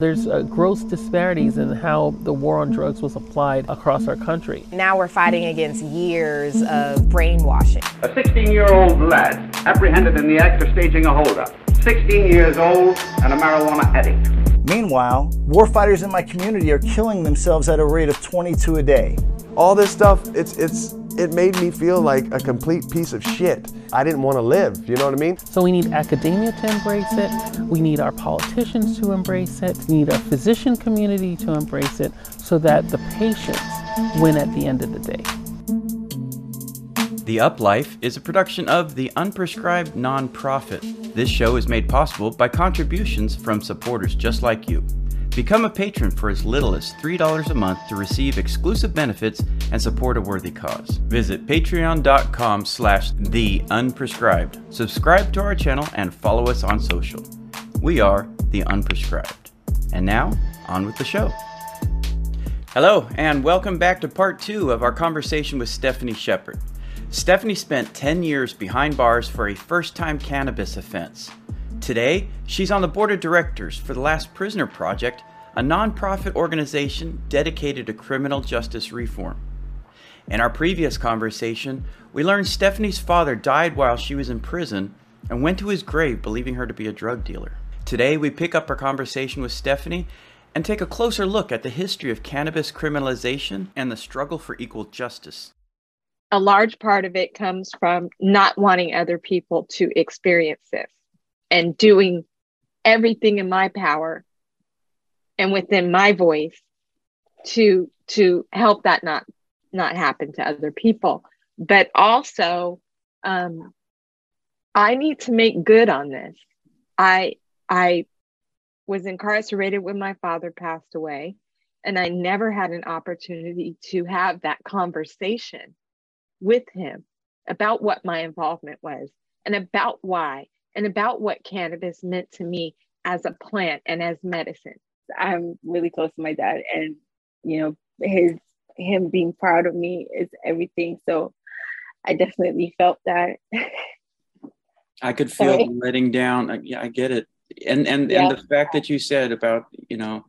There's uh, gross disparities in how the war on drugs was applied across our country. Now we're fighting against years of brainwashing. A 16 year old lad apprehended in the act of staging a holdup. 16 years old and a marijuana addict. Meanwhile, warfighters in my community are killing themselves at a rate of 22 a day. All this stuff, it's it's it made me feel like a complete piece of shit. I didn't want to live, you know what I mean? So we need academia to embrace it, we need our politicians to embrace it, we need our physician community to embrace it so that the patients win at the end of the day. The Up Life is a production of the Unprescribed Nonprofit. This show is made possible by contributions from supporters just like you. Become a patron for as little as $3 a month to receive exclusive benefits and support a worthy cause. Visit patreon.com slash the unprescribed. Subscribe to our channel and follow us on social. We are the unprescribed. And now, on with the show. Hello, and welcome back to part two of our conversation with Stephanie Shepard. Stephanie spent 10 years behind bars for a first time cannabis offense. Today, she's on the board of directors for the Last Prisoner Project, a nonprofit organization dedicated to criminal justice reform. In our previous conversation, we learned Stephanie's father died while she was in prison and went to his grave believing her to be a drug dealer. Today, we pick up our conversation with Stephanie and take a closer look at the history of cannabis criminalization and the struggle for equal justice. A large part of it comes from not wanting other people to experience this and doing everything in my power and within my voice to to help that not not happen to other people. But also um i need to make good on this. I i was incarcerated when my father passed away and i never had an opportunity to have that conversation with him about what my involvement was and about why and about what cannabis meant to me as a plant and as medicine. I'm really close to my dad and you know his him being proud of me is everything. So I definitely felt that. I could feel Sorry. letting down. Yeah, I get it. And and yeah. and the fact that you said about, you know,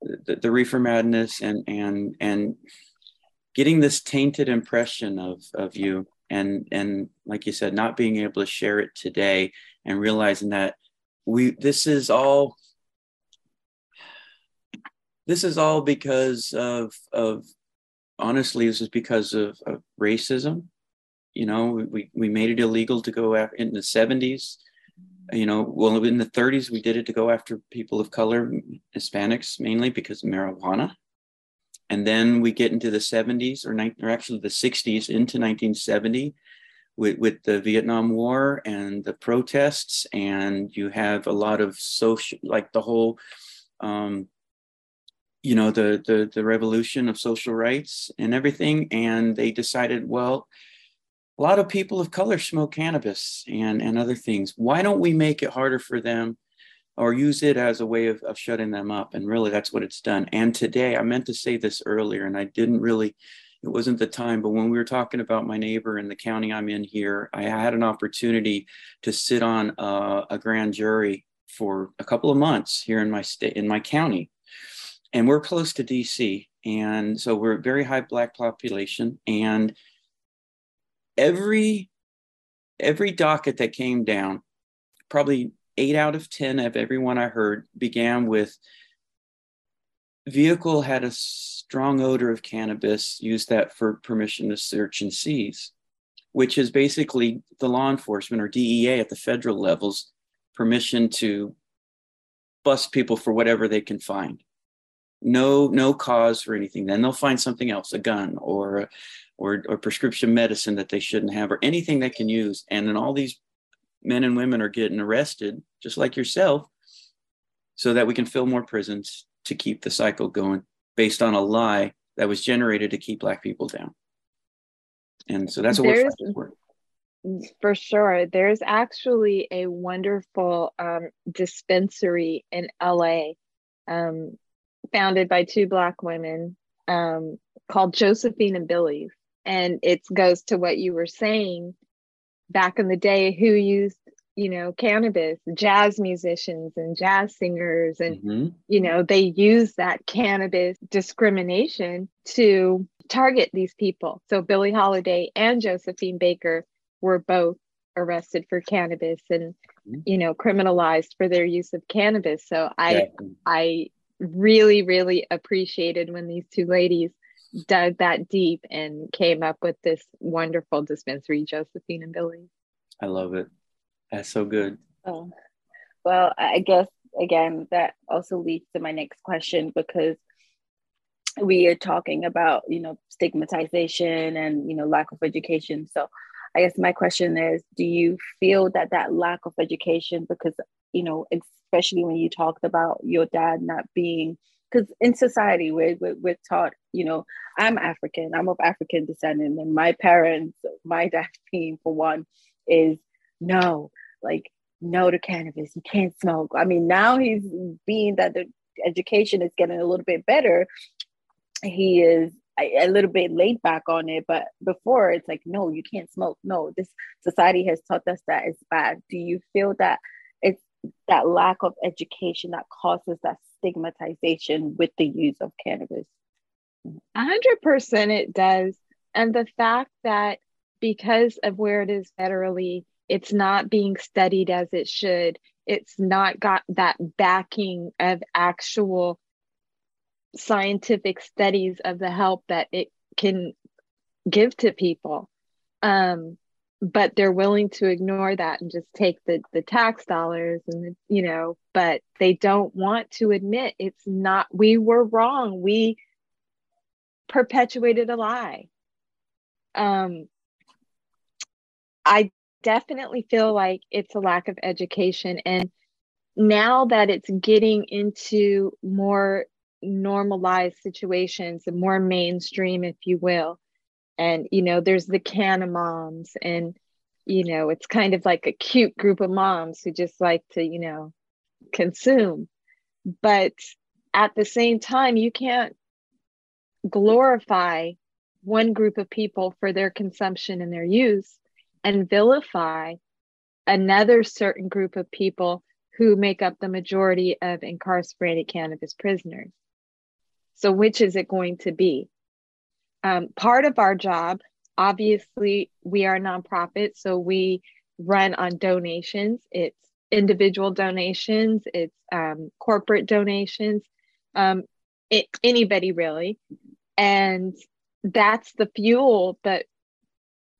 the, the reefer madness and and and getting this tainted impression of of you and and like you said not being able to share it today and realizing that we this is all this is all because of of honestly this is because of, of racism. You know we, we made it illegal to go after in the 70s you know well in the 30s we did it to go after people of color hispanics mainly because of marijuana and then we get into the 70s or, or actually the 60s into 1970 with, with the Vietnam War and the protests, and you have a lot of social, like the whole, um, you know, the, the the revolution of social rights and everything. And they decided, well, a lot of people of color smoke cannabis and and other things. Why don't we make it harder for them? Or use it as a way of, of shutting them up. And really, that's what it's done. And today, I meant to say this earlier, and I didn't really it wasn't the time, but when we were talking about my neighbor in the county I'm in here, I had an opportunity to sit on a, a grand jury for a couple of months here in my state, in my county. And we're close to DC. And so we're a very high black population. And every every docket that came down, probably eight out of 10 of everyone I heard began with vehicle had a strong odor of cannabis, use that for permission to search and seize, which is basically the law enforcement or DEA at the federal levels permission to bust people for whatever they can find. No, no cause for anything. Then they'll find something else, a gun or, or, or prescription medicine that they shouldn't have, or anything they can use. And then all these men and women are getting arrested, just like yourself, so that we can fill more prisons to keep the cycle going based on a lie that was generated to keep black people down. And so that's what There's, we're for sure. There's actually a wonderful um, dispensary in LA um, founded by two black women um, called Josephine and Billie's. And it goes to what you were saying back in the day who used you know cannabis jazz musicians and jazz singers and Mhm. you know they use that cannabis discrimination to target these people so billie holiday and josephine baker were both arrested for cannabis and Mhm. you know criminalized for their use of cannabis so i Exactly. i really really appreciated when these two ladies dug that deep and came up with this wonderful dispensary josephine and Billie. I love it. That's so good. Oh, well, I guess again that also leads to my next question because we are talking about you know stigmatization and you know lack of education. So, I guess my question is, do you feel that that lack of education, because you know, especially when you talked about your dad not being because in society we're, we're, we're taught you know i'm african i'm of african descent and my parents my dad being for one is no like no to cannabis. You can't smoke. I mean now he's being that the education is getting a little bit better he is a, a little bit laid back on it but before it's like no you can't smoke. No this society has taught us that it's bad. Do you feel that it's that lack of education that causes that stigmatization with the use of cannabis A hundred percent it does. And the fact that because of where it is federally, it's not being studied as it should. It's not got that backing of actual scientific studies of the help that it can give to people. Um, but they're willing to ignore that and just take the, the tax dollars and the, you know, but they don't want to admit it's not, we were wrong. We perpetuated a lie. Um, I definitely feel like it's a lack of education. And now that it's getting into more normalized situations and more mainstream, if you will, and you know, there's the canna moms, and you know, it's kind of like a cute group of moms who just like to, you know, consume. But at the same time, you can't glorify one group of people for their consumption and their use and vilify another certain group of people who make up the majority of incarcerated cannabis prisoners. So, which is it going to be? Um, part of our job, obviously, we are a nonprofit, so we run on donations. It's individual donations, it's um, corporate donations, um, it, anybody really. And that's the fuel, but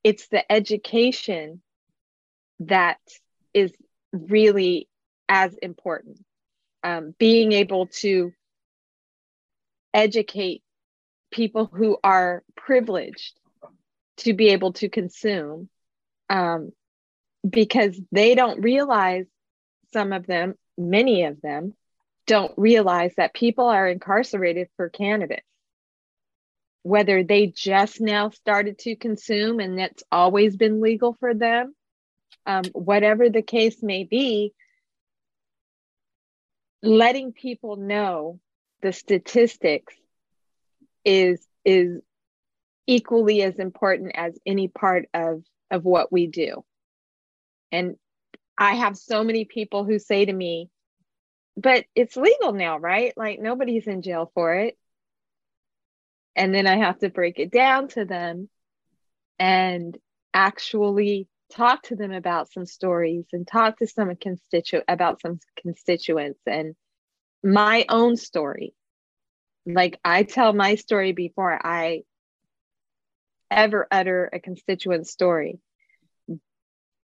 it's the education that is really as important. Um, being able to educate people who are privileged to be able to consume um, because they don't realize some of them, many of them, don't realize that people are incarcerated for cannabis. Whether they just now started to consume and that's always been legal for them, um, whatever the case may be, letting people know the statistics is is equally as important as any part of of what we do. And I have so many people who say to me, but it's legal now, right? Like nobody's in jail for it. And then I have to break it down to them and actually talk to them about some stories and talk to some constitu about some constituents and my own story. Like I tell my story before I ever utter a constituent story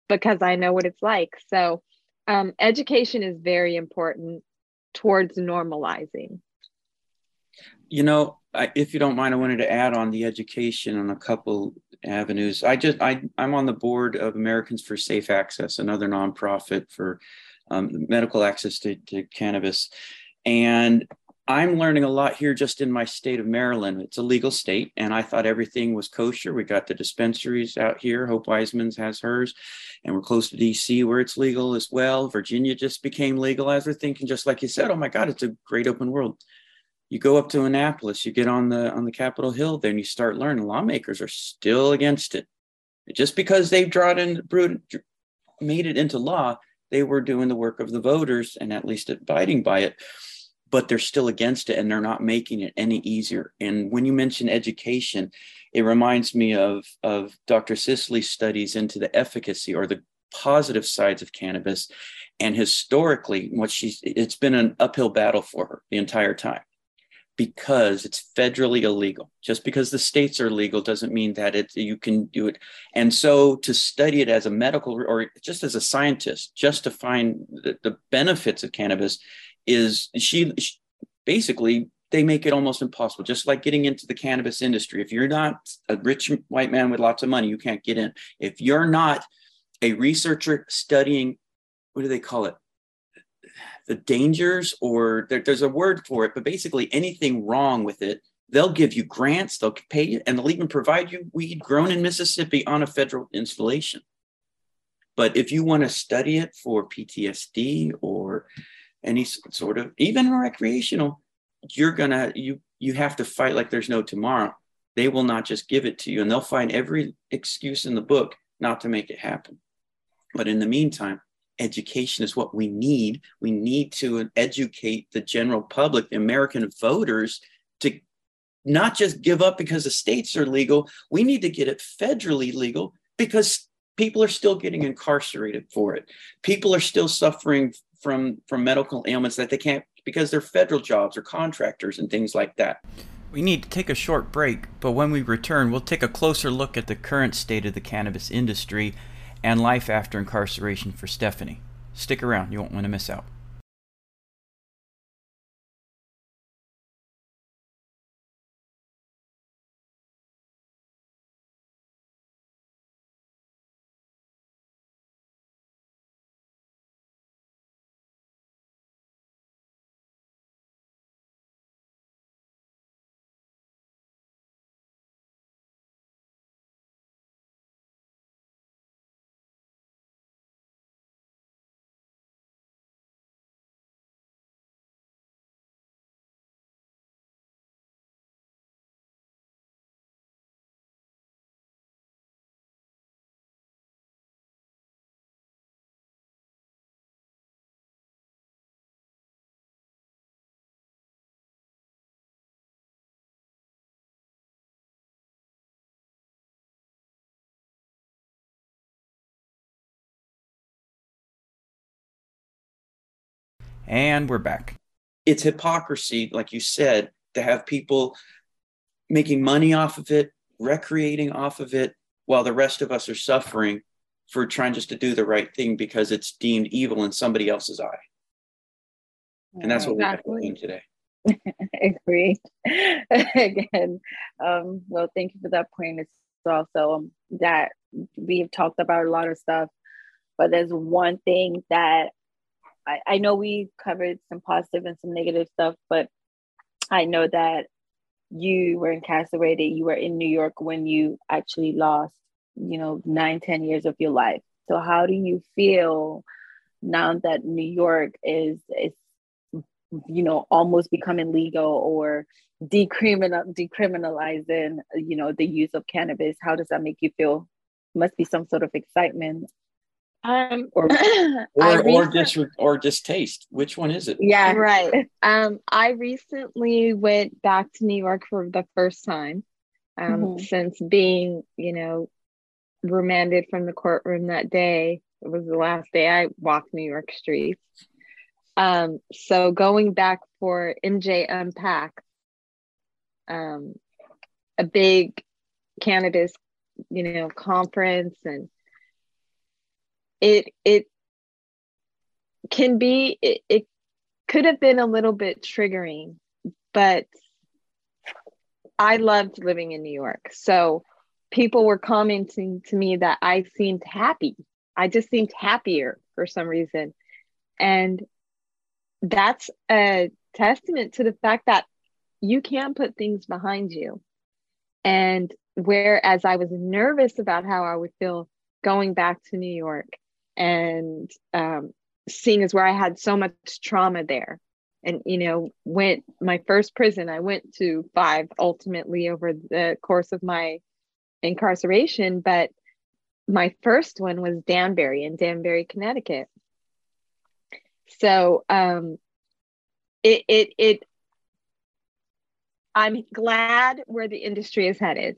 because I know what it's like. So um, education is very important towards normalizing. You know, I, if you don't mind, I wanted to add on the education on a couple avenues. I just I I'm on the board of Americans for Safe Access, another nonprofit for um, medical access to, to cannabis, and I'm learning a lot here just in my state of Maryland. It's a legal state, and I thought everything was kosher. We got the dispensaries out here. Hope Wiseman's has hers, and we're close to DC where it's legal as well. Virginia just became legal as we're thinking, just like you said. Oh my God, it's a great open world. You go up to Annapolis, you get on the on the Capitol Hill, there, and you start learning. Lawmakers are still against it, just because they've drawn in made it into law, they were doing the work of the voters and at least abiding by it but they're still against it and they're not making it any easier. And when you mention education, it reminds me of, of Dr. Sisley's studies into the efficacy or the positive sides of cannabis. And historically, what she's it's been an uphill battle for her the entire time because it's federally illegal. Just because the states are legal doesn't mean that it you can do it. And so to study it as a medical or just as a scientist, just to find the, the benefits of cannabis is she, she basically they make it almost impossible. Just like getting into the cannabis industry if you're not a rich white man with lots of money you can't get in. If you're not a researcher studying what do they call it? The dangers or there, there's a word for it but basically anything wrong with it they'll give you grants they'll pay you and they'll even provide you weed grown in mississippi on a federal installation. But if you want to study it for ptsd or any sort of even recreational you're gonna you you have to fight like there's no tomorrow. They will not just give it to you and they'll find every excuse in the book not to make it happen. But in the meantime education is what we need. We need to educate the general public the american voters to not just give up because the states are legal. We need to get it federally legal because people are still getting incarcerated for it. People are still suffering from from medical ailments that they can't because they're federal jobs or contractors and things like that. We need to take a short break, but when we return, we'll take a closer look at the current state of the cannabis industry and life after incarceration for Stephanie. Stick around, you won't want to miss out. And we're back. It's hypocrisy, like you said, to have people making money off of it, recreating off of it, while the rest of us are suffering for trying just to do the right thing because it's deemed evil in somebody else's eye. And that's what exactly. we're doing today. Agree. Again, um, well, thank you for that point. It's also um, that we've talked about a lot of stuff, but there's one thing that I, I know we covered some positive and some negative stuff, but I know that you were incarcerated, you were in New York when you actually lost, you know, nine, ten years of your life. So how do you feel now that New York is is you know almost becoming legal or decriminal decriminalizing you know the use of cannabis? How does that make you feel? Must be some sort of excitement. Um, or or, or just or distaste. Which one is it? Yeah, right. Um, I recently went back to New York for the first time um, mm-hmm. since being, you know, remanded from the courtroom that day. It was the last day I walked New York streets. Um, so going back for MJ Unpack, um, a big cannabis, you know, conference and it it can be it, it could have been a little bit triggering but i loved living in new york. So people were commenting to me that i seemed happy. I just seemed happier for some reason. And that's a testament to the fact that you can put things behind you. And whereas i was nervous about how i would feel going back to new york and um, seeing as where I had so much trauma there. And, you know, went my first prison, I went to five ultimately over the course of my incarceration. But my first one was Danbury in Danbury, Connecticut. So um, it it it I'm glad where the industry is headed.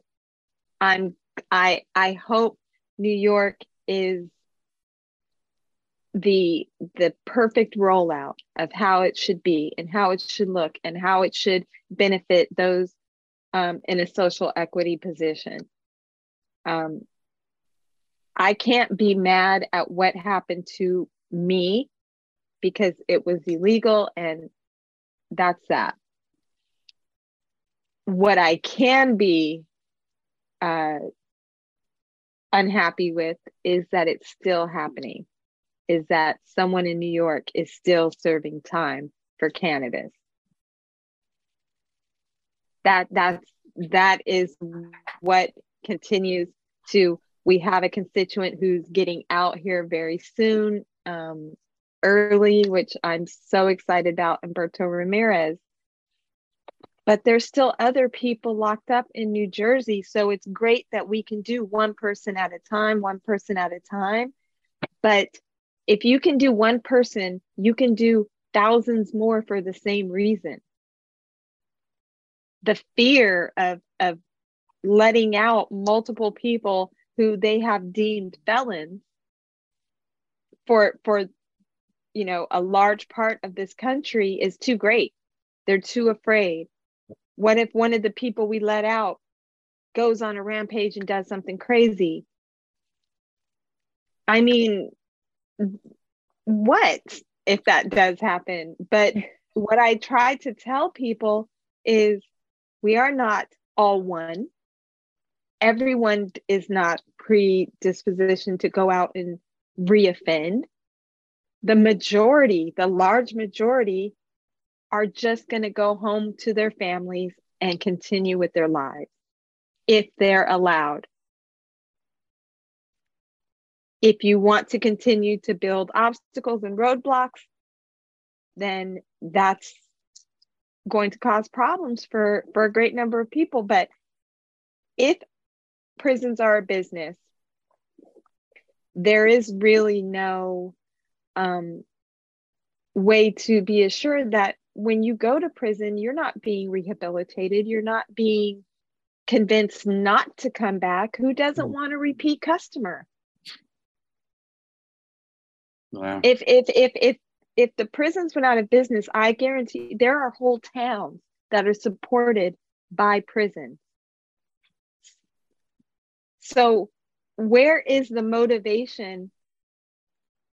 I'm I I hope New York is the the perfect rollout of how it should be and how it should look and how it should benefit those um, in a social equity position. Um, I can't be mad at what happened to me because it was illegal and that's that. What I can be uh, unhappy with is that it's still happening, is that someone in New York is still serving time for cannabis. That that's that is what continues to we have a constituent who's getting out here very soon um, early which i'm so excited about umberto ramirez but there's still other people locked up in New Jersey. So it's great that we can do one person at a time, one person at a time. But if you can do one person, you can do thousands more for the same reason. The fear of, of letting out multiple people who they have deemed felons for for you know a large part of this country is too great they're too afraid what if one of the people we let out goes on a rampage and does something crazy? I mean, what if that does happen? But what I try to tell people is we are not all one. Everyone is not predisposition to go out and reoffend. The majority, the large majority, are just going to go home to their families and continue with their lives if they're allowed. If you want to continue to build obstacles and roadblocks, then that's going to cause problems for, for a great number of people. But if prisons are a business, there is really no um, way to be assured that when you go to prison, you're not being rehabilitated. You're not being convinced not to come back. Who doesn't mm. want a repeat customer? Wow. If if if if if the prisons went out of business, I guarantee there are whole towns that are supported by prison. So where is the motivation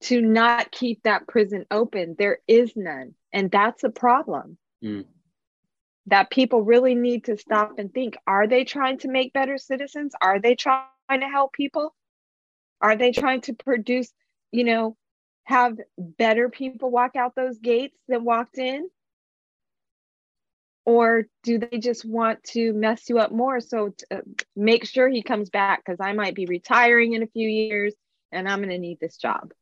to not keep that prison open? There is none. And that's a problem. Mm. That people really need to stop and think are they trying to make better citizens? Are they trying to help people? Are they trying to produce, you know, have better people walk out those gates than walked in? Or do they just want to mess you up more? So uh, make sure he comes back because I might be retiring in a few years and I'm going to need this job.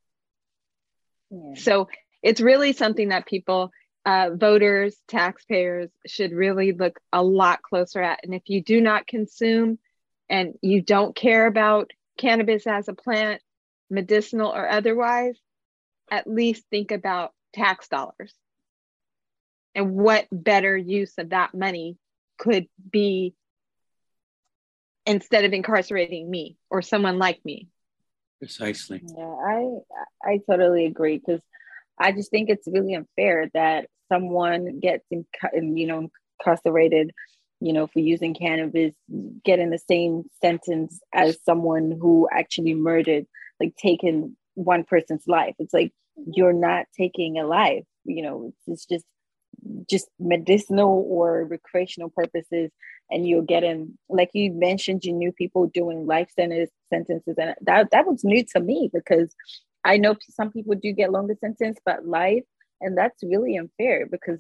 Yeah. So it's really something that people, uh, voters, taxpayers should really look a lot closer at. And if you do not consume and you don't care about cannabis as a plant, medicinal or otherwise, at least think about tax dollars and what better use of that money could be instead of incarcerating me or someone like me. Precisely. Yeah i i totally agree because I just think it's really unfair that someone gets in, you know incarcerated, you know, for using cannabis, getting the same sentence as someone who actually murdered, like taking one person's life. It's like you're not taking a life. You know, it's just just medicinal or recreational purposes and you're getting like you mentioned you knew people doing life sentence sentences and that that was new to me because I know some people do get longer sentence, but life, and that's really unfair because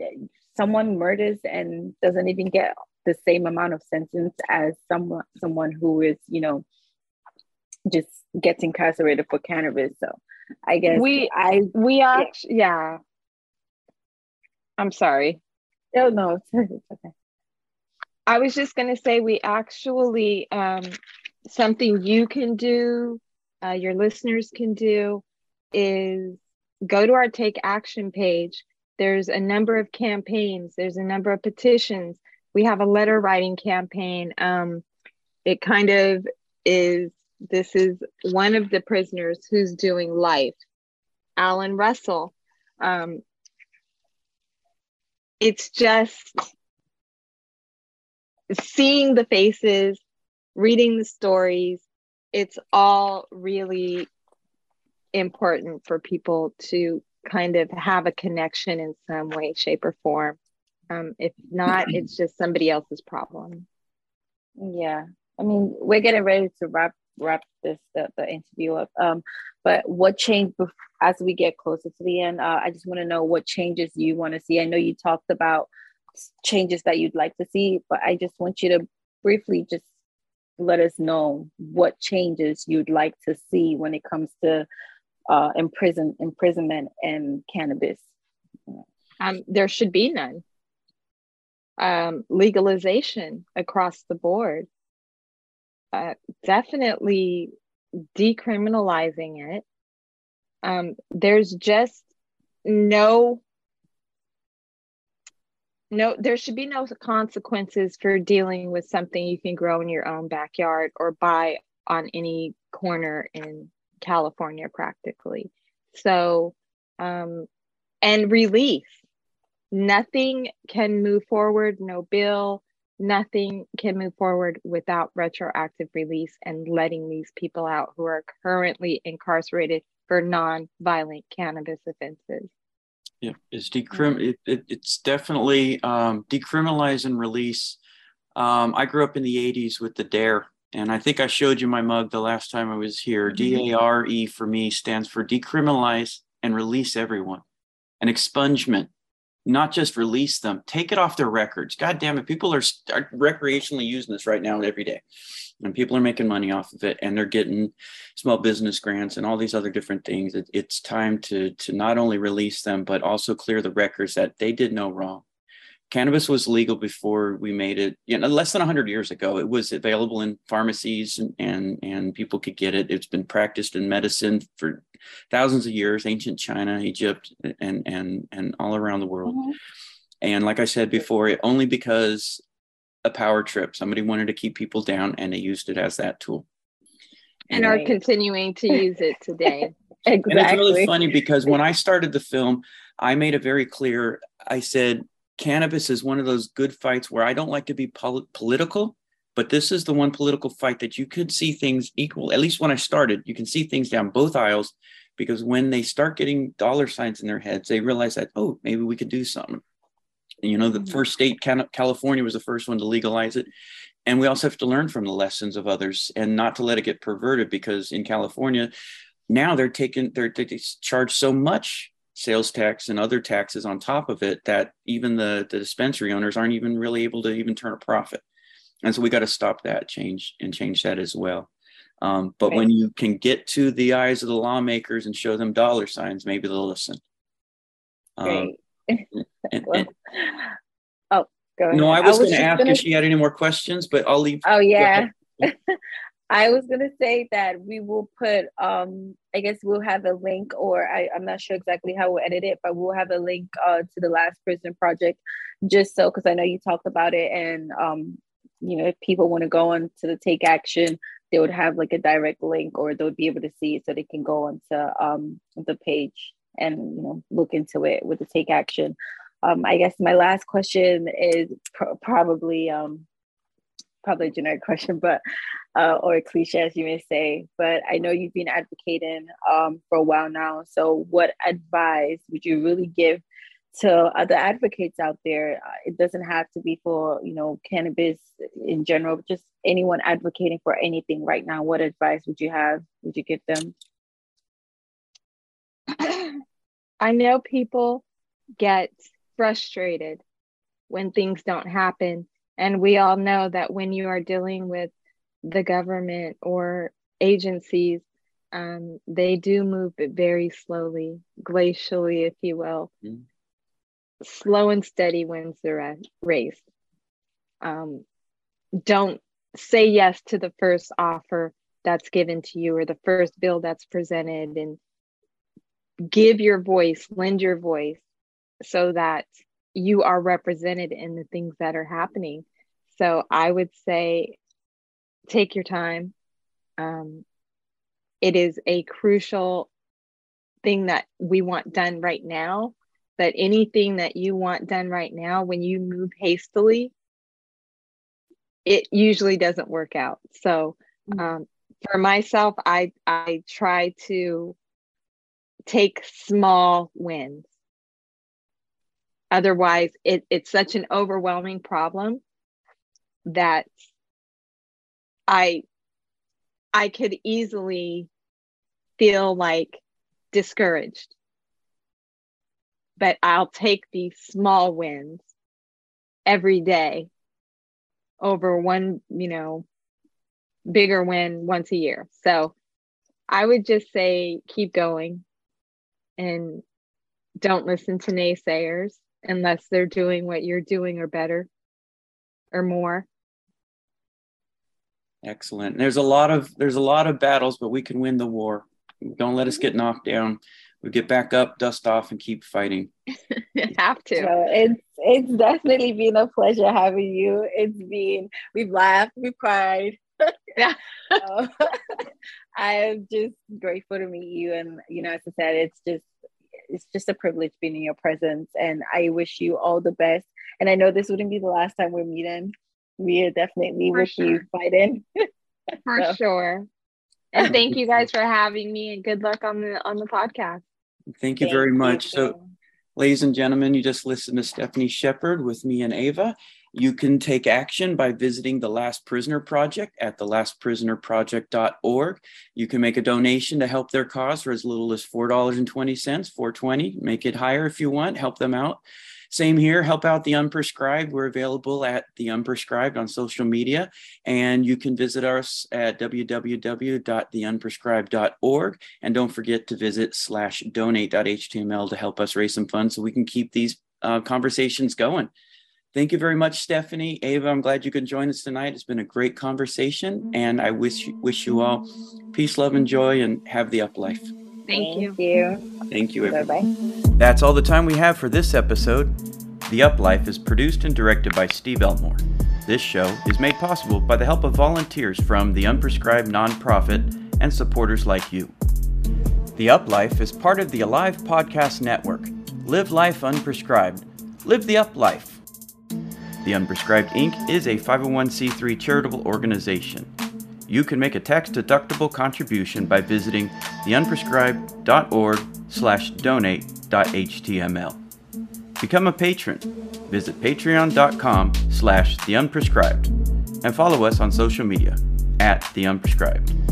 eh, someone murders and doesn't even get the same amount of sentence as someone someone who is, you know, just gets incarcerated for cannabis. So I guess we I we actually yeah. yeah. I'm sorry. No, no, it's okay. I was just gonna say we actually um something you can do, uh, your listeners can do, is go to our Take Action page. There's a number of campaigns, there's a number of petitions. We have a letter writing campaign. Um, it kind of is, this is one of the prisoners who's doing life, Alan Russell. Um, it's just seeing the faces, reading the stories, it's all really important for people to kind of have a connection in some way, shape, or form. Um, if not, it's just somebody else's problem. Yeah, I mean, we're getting ready to wrap wrap this the, the interview up. Um, but what changed as we get closer to the end? Uh, I just want to know what changes you want to see. I know you talked about changes that you'd like to see, but I just want you to briefly just let us know what changes you'd like to see when it comes to uh, imprison imprisonment and cannabis. Um, there should be none. Um, legalization across the board. Uh, definitely decriminalizing it. Um, there's just no no there should be no consequences for dealing with something you can grow in your own backyard or buy on any corner in california practically so um and release nothing can move forward no bill nothing can move forward without retroactive release and letting these people out who are currently incarcerated for non-violent cannabis offenses yeah, it's decrim. It, it, it's definitely um, decriminalize and release. Um, I grew up in the '80s with the Dare, and I think I showed you my mug the last time I was here. Mm-hmm. D A R E for me stands for decriminalize and release everyone. An expungement, not just release them, take it off their records. God damn it, people are, are recreationally using this right now every day. And people are making money off of it and they're getting small business grants and all these other different things. It, it's time to to not only release them but also clear the records that they did no wrong cannabis was legal before we made it you know less than 100 years ago it was available in pharmacies and and, and people could get it it's been practiced in medicine for thousands of years ancient china egypt and and and all around the world mm-hmm. and like i said before it only because a power trip. Somebody wanted to keep people down and they used it as that tool. And are continuing to use it today. exactly. And it's really funny because when I started the film, I made it very clear. I said, cannabis is one of those good fights where I don't like to be pol- political, but this is the one political fight that you could see things equal. At least when I started, you can see things down both aisles because when they start getting dollar signs in their heads, they realize that, oh, maybe we could do something. You know, the mm-hmm. first state, California, was the first one to legalize it. And we also have to learn from the lessons of others and not to let it get perverted because in California, now they're taking, they're, they charge so much sales tax and other taxes on top of it that even the, the dispensary owners aren't even really able to even turn a profit. And so we got to stop that change and change that as well. Um, but right. when you can get to the eyes of the lawmakers and show them dollar signs, maybe they'll listen. Um, well, oh, go ahead. No, I was, was going to ask gonna... if she had any more questions, but I'll leave. Oh yeah. I was gonna say that we will put um I guess we'll have a link or I, I'm not sure exactly how we'll edit it, but we'll have a link uh to the last prison project just so because I know you talked about it and um you know if people want to go on to the take action they would have like a direct link or they would be able to see it so they can go onto um the page and you know look into it with the take action. Um, I guess my last question is pr- probably um, probably a generic question, but uh, or a cliche as you may say. But I know you've been advocating um, for a while now. So, what advice would you really give to other advocates out there? Uh, it doesn't have to be for you know cannabis in general, but just anyone advocating for anything right now. What advice would you have? Would you give them? I know people get frustrated when things don't happen. And we all know that when you are dealing with the government or agencies, um, they do move very slowly, glacially, if you will. Mm. Slow and steady wins the race. Um, don't say yes to the first offer that's given to you or the first bill that's presented and give your voice, lend your voice so that you are represented in the things that are happening. So I would say take your time. Um, it is a crucial thing that we want done right now. But anything that you want done right now, when you move hastily, it usually doesn't work out. So mm-hmm. um, for myself, I I try to take small wins. Otherwise, it, it's such an overwhelming problem that I I could easily feel like discouraged. But I'll take these small wins every day over one, you know, bigger win once a year. So I would just say keep going and don't listen to naysayers unless they're doing what you're doing or better or more. Excellent. There's a lot of there's a lot of battles, but we can win the war. Don't let us get knocked down. We get back up, dust off, and keep fighting. have to. So it's it's definitely been a pleasure having you. It's been we've laughed, we've cried. yeah. so, um, I'm just grateful to meet you, and you know, as I said, it's just it's just a privilege being in your presence, and I wish you all the best. And I know this wouldn't be the last time we're meeting we are definitely for with sure. you fighting. for so. sure. And thank you guys for having me and good luck on the on the podcast. Thank you thank very much. You. So ladies and gentlemen, you just listened to Stephanie Shepard with me and Ava. You can take action by visiting the Last Prisoner Project at thelastprisonerproject.org. You can make a donation to help their cause for as little as $4.20, 420. Make it higher if you want, help them out. Same here, help out the unprescribed. We're available at the unprescribed on social media, and you can visit us at www.theunprescribed.org. And don't forget to visit slash donate.html to help us raise some funds so we can keep these uh, conversations going. Thank you very much, Stephanie. Ava, I'm glad you could join us tonight. It's been a great conversation, and I wish wish you all peace, love, and joy, and have the up life. Thank, Thank you. Thank you. Bye bye. That's all the time we have for this episode. The Up Life is produced and directed by Steve Elmore. This show is made possible by the help of volunteers from the Unprescribed Nonprofit and supporters like you. The Up Life is part of the Alive Podcast Network. Live life unprescribed. Live the Up Life. The Unprescribed Inc. is a 501c3 charitable organization you can make a tax-deductible contribution by visiting theunprescribed.org slash donate.html. Become a patron. Visit patreon.com slash theunprescribed and follow us on social media at theunprescribed.